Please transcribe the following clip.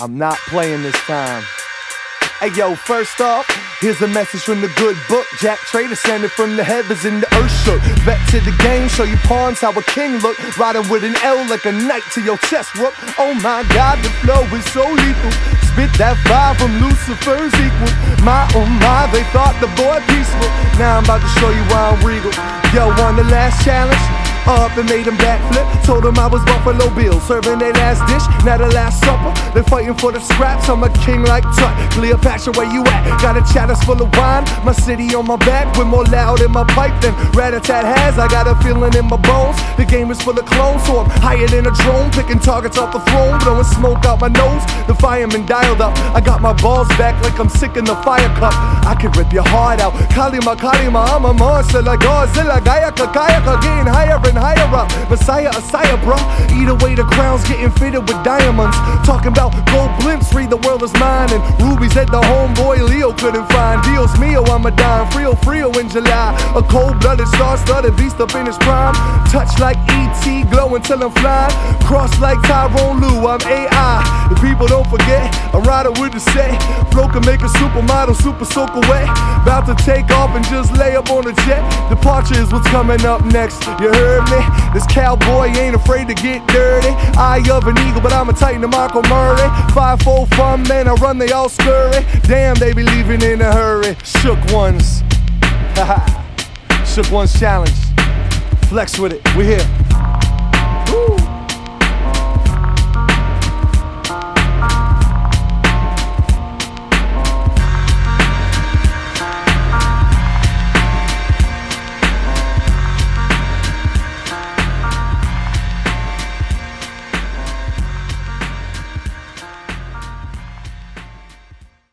I'm not playing this time. Hey yo, first off, here's a message from the good book. Jack Trader sent it from the heavens and the earth shook. Vet to the game, show you pawns how a king look. Riding with an L like a knight to your chest rook. Oh my god, the flow is so lethal. Spit that fire from Lucifer's equal. My oh my, they thought the boy peaceful. Now I'm about to show you why I'm regal. Yo, won the last challenge up and made him backflip. Told him I was Buffalo Bill, serving their last dish, now the last supper. They're fighting for the scraps. I'm a king like Tut. Cleopatra, where you at? Got a chalice full of wine. My city on my back, with more loud in my pipe than Ratatat has. I got a feeling in my bones. The game is full of clones, so I'm higher than a drone, picking targets off the throne, blowing smoke out my nose. The fireman dialed up. I got my balls back like I'm sick in the fire cup. I could rip your heart out. Kalima, Kalima, I'm a monster like Godzilla. Gayaka, Kayaka, getting higher higher up. Messiah, Messiah, bro. Either way, the crown's getting fitted with diamonds. Talking about gold blimps, read the world is mine. And rubies that the homeboy Leo couldn't find. Dios mio, I'm a dime. Frio, Frio in July. A cold blooded, star studded beast up in his prime. Touch like ET, glow until I'm flying. Cross like Tyronn Lue, I'm AI. The people don't forget, I ride it with the set. Flow can make a supermodel super soak away. About to take off and just lay up on a jet. Departure is what's coming up next. You heard me? This cowboy ain't afraid to get dirty. Eye of an eagle, but I'm a titan to Michael Murray. Five four fun man, I run, they all scurry. Damn, they be leaving in a hurry. Shook ones. Shook ones challenge. Flex with it. We here. Woo.